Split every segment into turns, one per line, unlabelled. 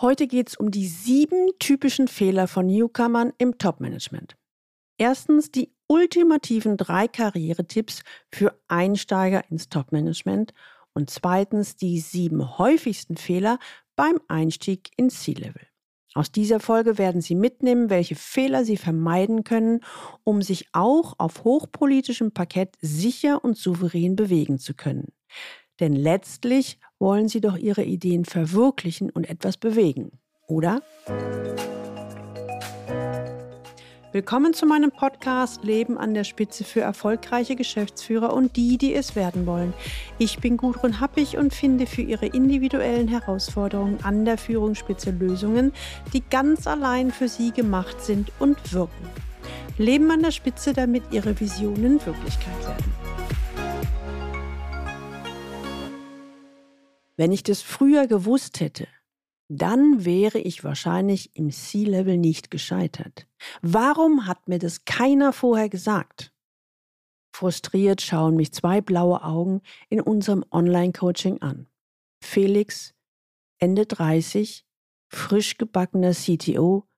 Heute geht es um die sieben typischen Fehler von Newcomern im Top-Management. Erstens die ultimativen drei Karrieretipps für Einsteiger ins Top-Management und zweitens die sieben häufigsten Fehler beim Einstieg ins C-Level. Aus dieser Folge werden Sie mitnehmen, welche Fehler Sie vermeiden können, um sich auch auf hochpolitischem Parkett sicher und souverän bewegen zu können. Denn letztlich wollen Sie doch Ihre Ideen verwirklichen und etwas bewegen, oder? Willkommen zu meinem Podcast Leben an der Spitze für erfolgreiche Geschäftsführer und die, die es werden wollen. Ich bin Gudrun Happig und finde für Ihre individuellen Herausforderungen an der Führungsspitze Lösungen, die ganz allein für Sie gemacht sind und wirken. Leben an der Spitze, damit Ihre Visionen Wirklichkeit werden. Wenn ich das früher gewusst hätte, dann wäre ich wahrscheinlich im C-Level nicht gescheitert. Warum hat mir das keiner vorher gesagt? Frustriert schauen mich zwei blaue Augen in unserem Online-Coaching an. Felix, Ende 30, frisch gebackener CTO,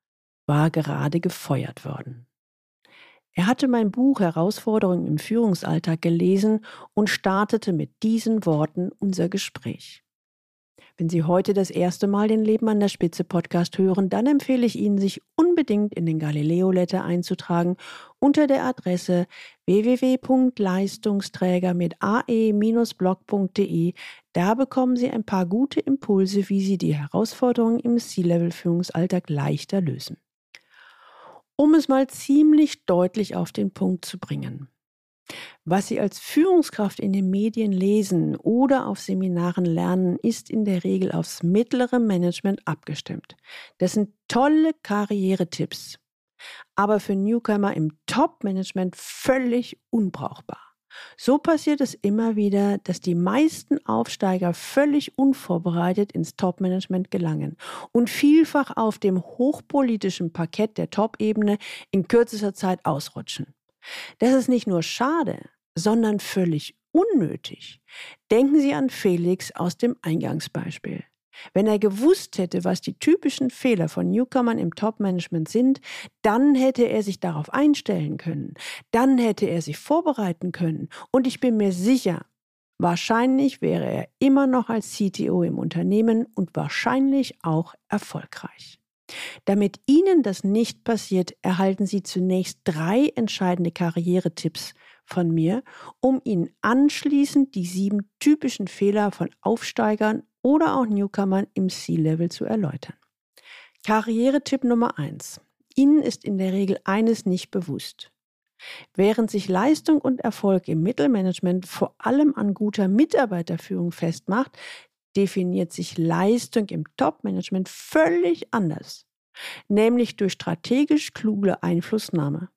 war gerade gefeuert worden. Er hatte mein Buch Herausforderungen im Führungsalltag gelesen und startete mit diesen Worten unser Gespräch. Wenn Sie heute das erste Mal den Leben an der Spitze Podcast hören, dann empfehle ich Ihnen, sich unbedingt in den Galileo Letter einzutragen unter der Adresse www.leistungsträger mit ae-blog.de. Da bekommen Sie ein paar gute Impulse, wie Sie die Herausforderungen im C-Level-Führungsalltag leichter lösen. Um es mal ziemlich deutlich auf den Punkt zu bringen. Was Sie als Führungskraft in den Medien lesen oder auf Seminaren lernen, ist in der Regel aufs mittlere Management abgestimmt. Das sind tolle Karrieretipps, aber für Newcomer im Top-Management völlig unbrauchbar. So passiert es immer wieder, dass die meisten Aufsteiger völlig unvorbereitet ins Top-Management gelangen und vielfach auf dem hochpolitischen Parkett der Top-Ebene in kürzester Zeit ausrutschen. Das ist nicht nur schade, sondern völlig unnötig. Denken Sie an Felix aus dem Eingangsbeispiel. Wenn er gewusst hätte, was die typischen Fehler von Newcomern im Top-Management sind, dann hätte er sich darauf einstellen können, dann hätte er sich vorbereiten können und ich bin mir sicher, wahrscheinlich wäre er immer noch als CTO im Unternehmen und wahrscheinlich auch erfolgreich. Damit Ihnen das nicht passiert, erhalten Sie zunächst drei entscheidende Karrieretipps von mir, um Ihnen anschließend die sieben typischen Fehler von Aufsteigern oder auch Newcomern im C-Level zu erläutern. Karrieretipp Nummer eins: Ihnen ist in der Regel eines nicht bewusst. Während sich Leistung und Erfolg im Mittelmanagement vor allem an guter Mitarbeiterführung festmacht, definiert sich Leistung im Top-Management völlig anders, nämlich durch strategisch kluge Einflussnahme.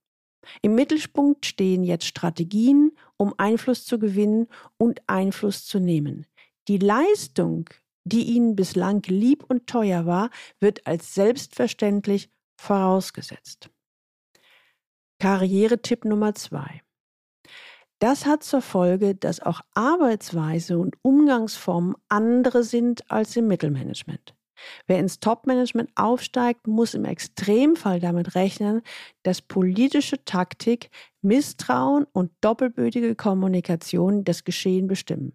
Im Mittelpunkt stehen jetzt Strategien, um Einfluss zu gewinnen und Einfluss zu nehmen. Die Leistung, die ihnen bislang lieb und teuer war, wird als selbstverständlich vorausgesetzt. Karrieretipp Nummer zwei. Das hat zur Folge, dass auch Arbeitsweise und Umgangsformen andere sind als im Mittelmanagement. Wer ins Topmanagement aufsteigt, muss im Extremfall damit rechnen, dass politische Taktik, Misstrauen und doppelbödige Kommunikation das Geschehen bestimmen.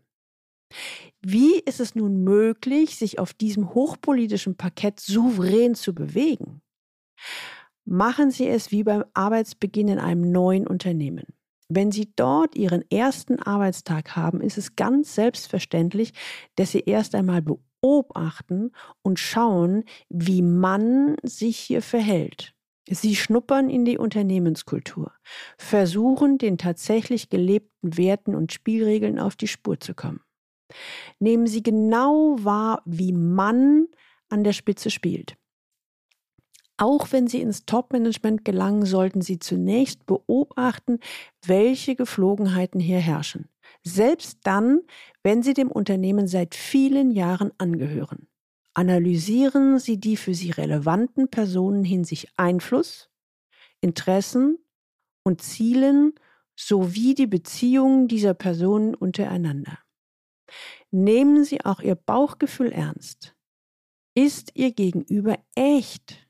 Wie ist es nun möglich, sich auf diesem hochpolitischen Parkett souverän zu bewegen? Machen Sie es wie beim Arbeitsbeginn in einem neuen Unternehmen. Wenn Sie dort Ihren ersten Arbeitstag haben, ist es ganz selbstverständlich, dass Sie erst einmal beobachten und schauen, wie man sich hier verhält. Sie schnuppern in die Unternehmenskultur, versuchen den tatsächlich gelebten Werten und Spielregeln auf die Spur zu kommen. Nehmen Sie genau wahr, wie man an der Spitze spielt. Auch wenn Sie ins Top-Management gelangen, sollten Sie zunächst beobachten, welche Geflogenheiten hier herrschen. Selbst dann, wenn Sie dem Unternehmen seit vielen Jahren angehören. Analysieren Sie die für Sie relevanten Personen hinsichtlich Einfluss, Interessen und Zielen sowie die Beziehungen dieser Personen untereinander. Nehmen Sie auch Ihr Bauchgefühl ernst. Ist Ihr Gegenüber echt?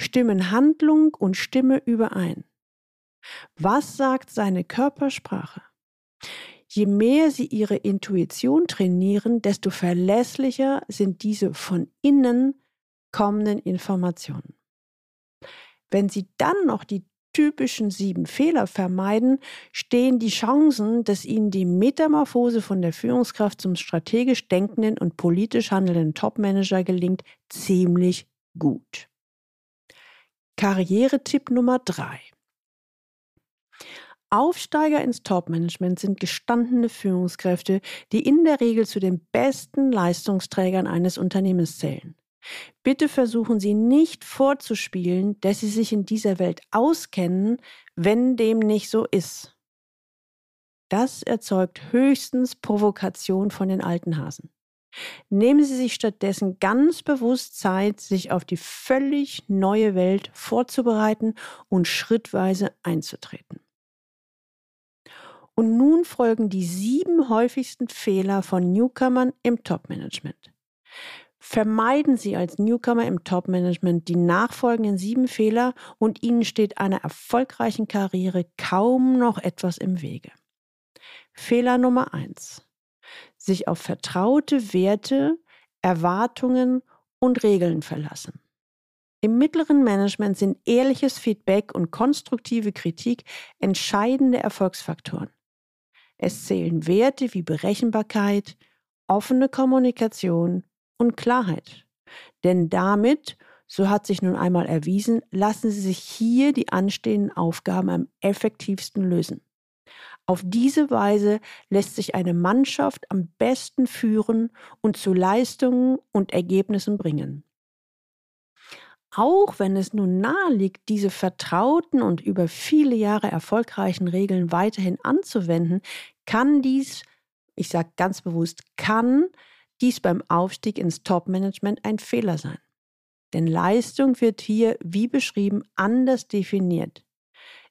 Stimmen Handlung und Stimme überein? Was sagt seine Körpersprache? Je mehr Sie Ihre Intuition trainieren, desto verlässlicher sind diese von innen kommenden Informationen. Wenn Sie dann noch die typischen sieben Fehler vermeiden, stehen die Chancen, dass Ihnen die Metamorphose von der Führungskraft zum strategisch denkenden und politisch handelnden Topmanager gelingt, ziemlich gut. Karrieretipp Nummer drei. Aufsteiger ins Topmanagement sind gestandene Führungskräfte, die in der Regel zu den besten Leistungsträgern eines Unternehmens zählen. Bitte versuchen Sie nicht vorzuspielen, dass Sie sich in dieser Welt auskennen, wenn dem nicht so ist. Das erzeugt höchstens Provokation von den alten Hasen. Nehmen Sie sich stattdessen ganz bewusst Zeit, sich auf die völlig neue Welt vorzubereiten und schrittweise einzutreten. Und nun folgen die sieben häufigsten Fehler von Newcomern im Topmanagement. Vermeiden Sie als Newcomer im Top-Management die nachfolgenden sieben Fehler und Ihnen steht einer erfolgreichen Karriere kaum noch etwas im Wege. Fehler Nummer eins: Sich auf vertraute Werte, Erwartungen und Regeln verlassen. Im mittleren Management sind ehrliches Feedback und konstruktive Kritik entscheidende Erfolgsfaktoren. Es zählen Werte wie Berechenbarkeit, offene Kommunikation und Klarheit. Denn damit, so hat sich nun einmal erwiesen, lassen Sie sich hier die anstehenden Aufgaben am effektivsten lösen. Auf diese Weise lässt sich eine Mannschaft am besten führen und zu Leistungen und Ergebnissen bringen. Auch wenn es nun nahe liegt, diese vertrauten und über viele Jahre erfolgreichen Regeln weiterhin anzuwenden, kann dies, ich sage ganz bewusst, kann dies beim Aufstieg ins Top-Management ein Fehler sein. Denn Leistung wird hier, wie beschrieben, anders definiert.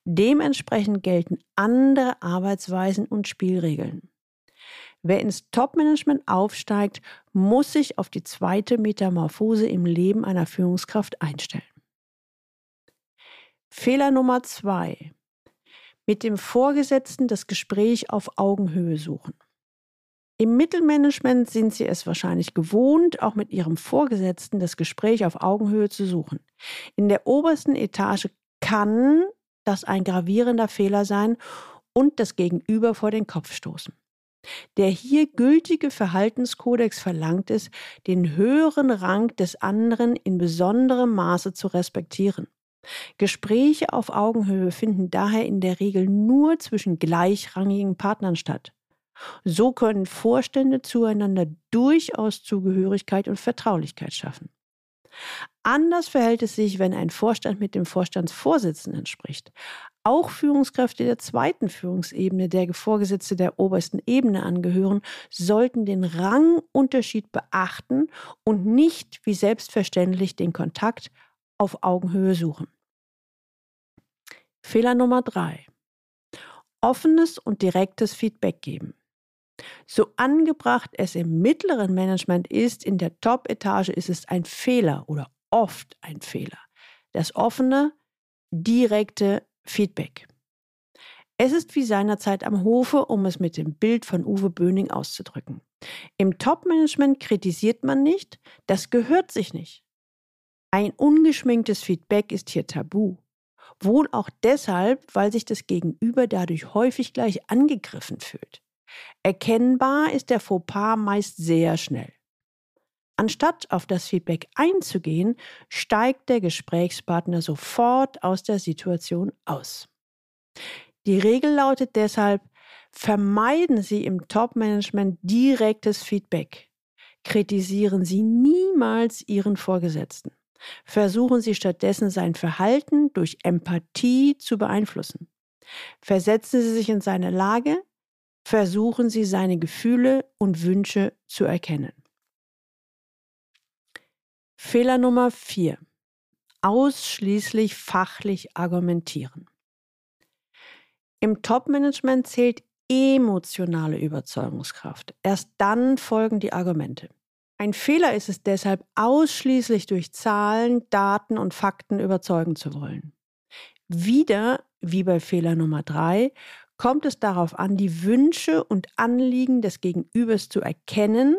Dementsprechend gelten andere Arbeitsweisen und Spielregeln. Wer ins Top-Management aufsteigt, muss sich auf die zweite Metamorphose im Leben einer Führungskraft einstellen. Fehler Nummer zwei. Mit dem Vorgesetzten das Gespräch auf Augenhöhe suchen. Im Mittelmanagement sind Sie es wahrscheinlich gewohnt, auch mit Ihrem Vorgesetzten das Gespräch auf Augenhöhe zu suchen. In der obersten Etage kann das ein gravierender Fehler sein und das Gegenüber vor den Kopf stoßen. Der hier gültige Verhaltenskodex verlangt es, den höheren Rang des anderen in besonderem Maße zu respektieren. Gespräche auf Augenhöhe finden daher in der Regel nur zwischen gleichrangigen Partnern statt. So können Vorstände zueinander durchaus Zugehörigkeit und Vertraulichkeit schaffen. Anders verhält es sich, wenn ein Vorstand mit dem Vorstandsvorsitzenden spricht. Auch Führungskräfte der zweiten Führungsebene, der Vorgesetzte der obersten Ebene angehören, sollten den Rangunterschied beachten und nicht wie selbstverständlich den Kontakt auf Augenhöhe suchen. Fehler Nummer drei. Offenes und direktes Feedback geben. So angebracht es im mittleren Management ist, in der Top-Etage ist es ein Fehler oder oft ein Fehler. Das offene, direkte Feedback. Es ist wie seinerzeit am Hofe, um es mit dem Bild von Uwe Böning auszudrücken. Im Top-Management kritisiert man nicht, das gehört sich nicht. Ein ungeschminktes Feedback ist hier tabu. Wohl auch deshalb, weil sich das Gegenüber dadurch häufig gleich angegriffen fühlt. Erkennbar ist der Fauxpas meist sehr schnell. Anstatt auf das Feedback einzugehen, steigt der Gesprächspartner sofort aus der Situation aus. Die Regel lautet deshalb, vermeiden Sie im Top-Management direktes Feedback. Kritisieren Sie niemals Ihren Vorgesetzten. Versuchen Sie stattdessen sein Verhalten durch Empathie zu beeinflussen. Versetzen Sie sich in seine Lage, versuchen Sie seine Gefühle und Wünsche zu erkennen. Fehler Nummer 4. Ausschließlich fachlich argumentieren. Im Top-Management zählt emotionale Überzeugungskraft. Erst dann folgen die Argumente. Ein Fehler ist es deshalb, ausschließlich durch Zahlen, Daten und Fakten überzeugen zu wollen. Wieder, wie bei Fehler Nummer drei, kommt es darauf an, die Wünsche und Anliegen des Gegenübers zu erkennen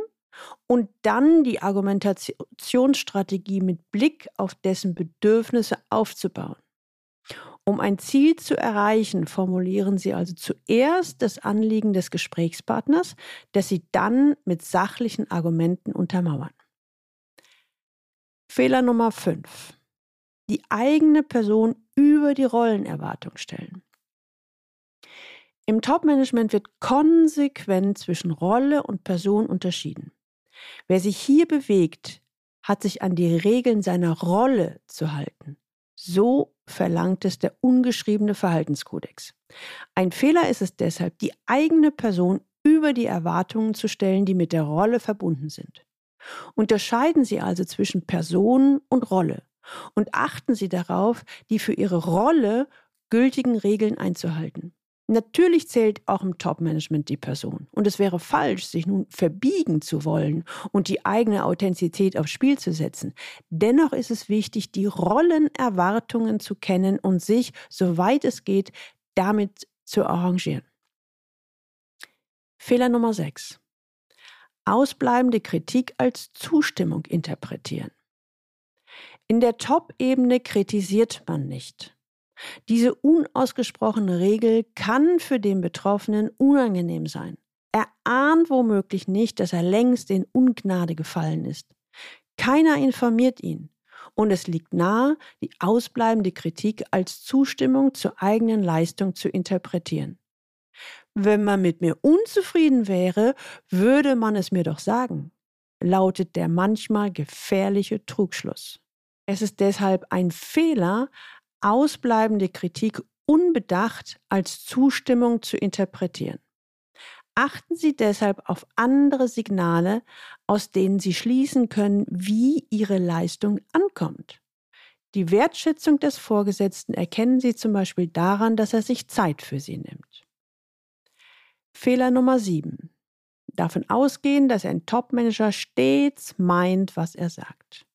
und dann die Argumentationsstrategie mit Blick auf dessen Bedürfnisse aufzubauen. Um ein Ziel zu erreichen, formulieren Sie also zuerst das Anliegen des Gesprächspartners, das Sie dann mit sachlichen Argumenten untermauern. Fehler Nummer 5. Die eigene Person über die Rollenerwartung stellen. Im Top-Management wird konsequent zwischen Rolle und Person unterschieden. Wer sich hier bewegt, hat sich an die Regeln seiner Rolle zu halten. So verlangt es der ungeschriebene Verhaltenskodex. Ein Fehler ist es deshalb, die eigene Person über die Erwartungen zu stellen, die mit der Rolle verbunden sind. Unterscheiden Sie also zwischen Person und Rolle und achten Sie darauf, die für Ihre Rolle gültigen Regeln einzuhalten. Natürlich zählt auch im Top-Management die Person. Und es wäre falsch, sich nun verbiegen zu wollen und die eigene Authentizität aufs Spiel zu setzen. Dennoch ist es wichtig, die Rollenerwartungen zu kennen und sich, soweit es geht, damit zu arrangieren. Fehler Nummer 6. Ausbleibende Kritik als Zustimmung interpretieren. In der Top-Ebene kritisiert man nicht. Diese unausgesprochene Regel kann für den Betroffenen unangenehm sein. Er ahnt womöglich nicht, dass er längst in Ungnade gefallen ist. Keiner informiert ihn. Und es liegt nahe, die ausbleibende Kritik als Zustimmung zur eigenen Leistung zu interpretieren. Wenn man mit mir unzufrieden wäre, würde man es mir doch sagen, lautet der manchmal gefährliche Trugschluss. Es ist deshalb ein Fehler, ausbleibende Kritik unbedacht als Zustimmung zu interpretieren. Achten Sie deshalb auf andere Signale, aus denen Sie schließen können, wie Ihre Leistung ankommt. Die Wertschätzung des Vorgesetzten erkennen Sie zum Beispiel daran, dass er sich Zeit für Sie nimmt. Fehler Nummer 7. Davon ausgehen, dass ein Topmanager stets meint, was er sagt.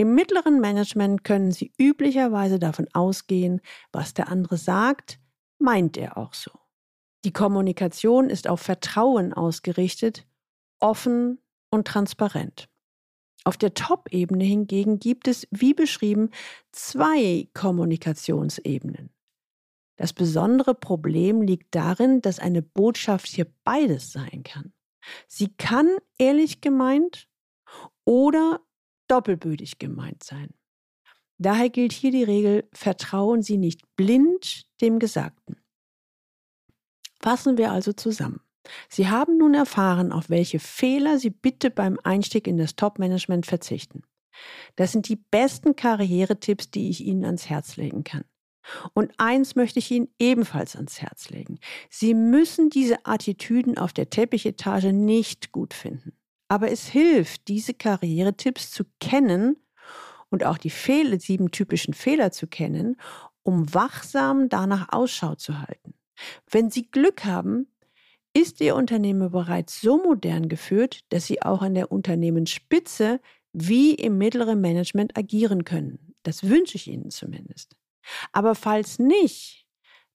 Im mittleren Management können Sie üblicherweise davon ausgehen, was der andere sagt, meint er auch so. Die Kommunikation ist auf Vertrauen ausgerichtet, offen und transparent. Auf der Top-Ebene hingegen gibt es, wie beschrieben, zwei Kommunikationsebenen. Das besondere Problem liegt darin, dass eine Botschaft hier beides sein kann. Sie kann ehrlich gemeint oder doppelbödig gemeint sein. Daher gilt hier die Regel, vertrauen Sie nicht blind dem Gesagten. Fassen wir also zusammen. Sie haben nun erfahren, auf welche Fehler Sie bitte beim Einstieg in das Top-Management verzichten. Das sind die besten Karrieretipps, die ich Ihnen ans Herz legen kann. Und eins möchte ich Ihnen ebenfalls ans Herz legen. Sie müssen diese Attitüden auf der Teppichetage nicht gut finden. Aber es hilft, diese Karrieretipps zu kennen und auch die Fehl sieben typischen Fehler zu kennen, um wachsam danach Ausschau zu halten. Wenn Sie Glück haben, ist Ihr Unternehmen bereits so modern geführt, dass Sie auch an der Unternehmensspitze wie im mittleren Management agieren können. Das wünsche ich Ihnen zumindest. Aber falls nicht,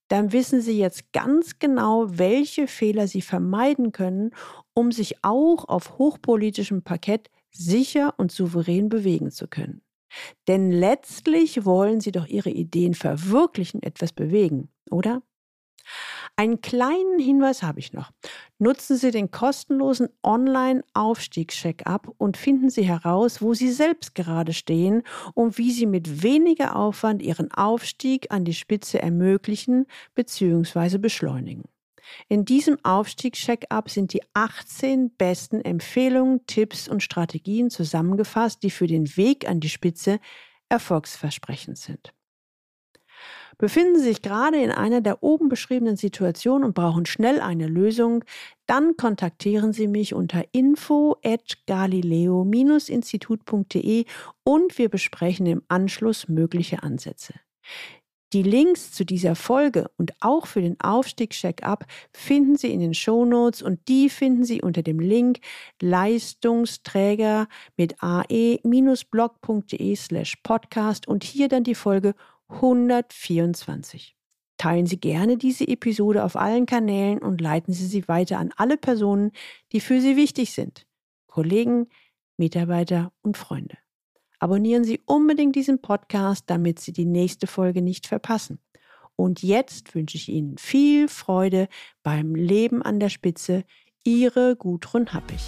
dann wissen Sie jetzt ganz genau, welche Fehler Sie vermeiden können, um sich auch auf hochpolitischem Parkett sicher und souverän bewegen zu können. Denn letztlich wollen Sie doch Ihre Ideen verwirklichen, etwas bewegen, oder? Einen kleinen Hinweis habe ich noch. Nutzen Sie den kostenlosen Online-Aufstiegscheck-up und finden Sie heraus, wo Sie selbst gerade stehen und wie Sie mit weniger Aufwand Ihren Aufstieg an die Spitze ermöglichen bzw. beschleunigen. In diesem Aufstiegscheck-up sind die 18 besten Empfehlungen, Tipps und Strategien zusammengefasst, die für den Weg an die Spitze erfolgsversprechend sind. Befinden Sie sich gerade in einer der oben beschriebenen Situationen und brauchen schnell eine Lösung, dann kontaktieren Sie mich unter info at galileo-institut.de und wir besprechen im Anschluss mögliche Ansätze. Die Links zu dieser Folge und auch für den Aufstieg-Check-up finden Sie in den Shownotes und die finden Sie unter dem Link Leistungsträger mit ae-blog.de slash podcast und hier dann die Folge 124. Teilen Sie gerne diese Episode auf allen Kanälen und leiten Sie sie weiter an alle Personen, die für Sie wichtig sind. Kollegen, Mitarbeiter und Freunde. Abonnieren Sie unbedingt diesen Podcast, damit Sie die nächste Folge nicht verpassen. Und jetzt wünsche ich Ihnen viel Freude beim Leben an der Spitze. Ihre Gudrun Happig.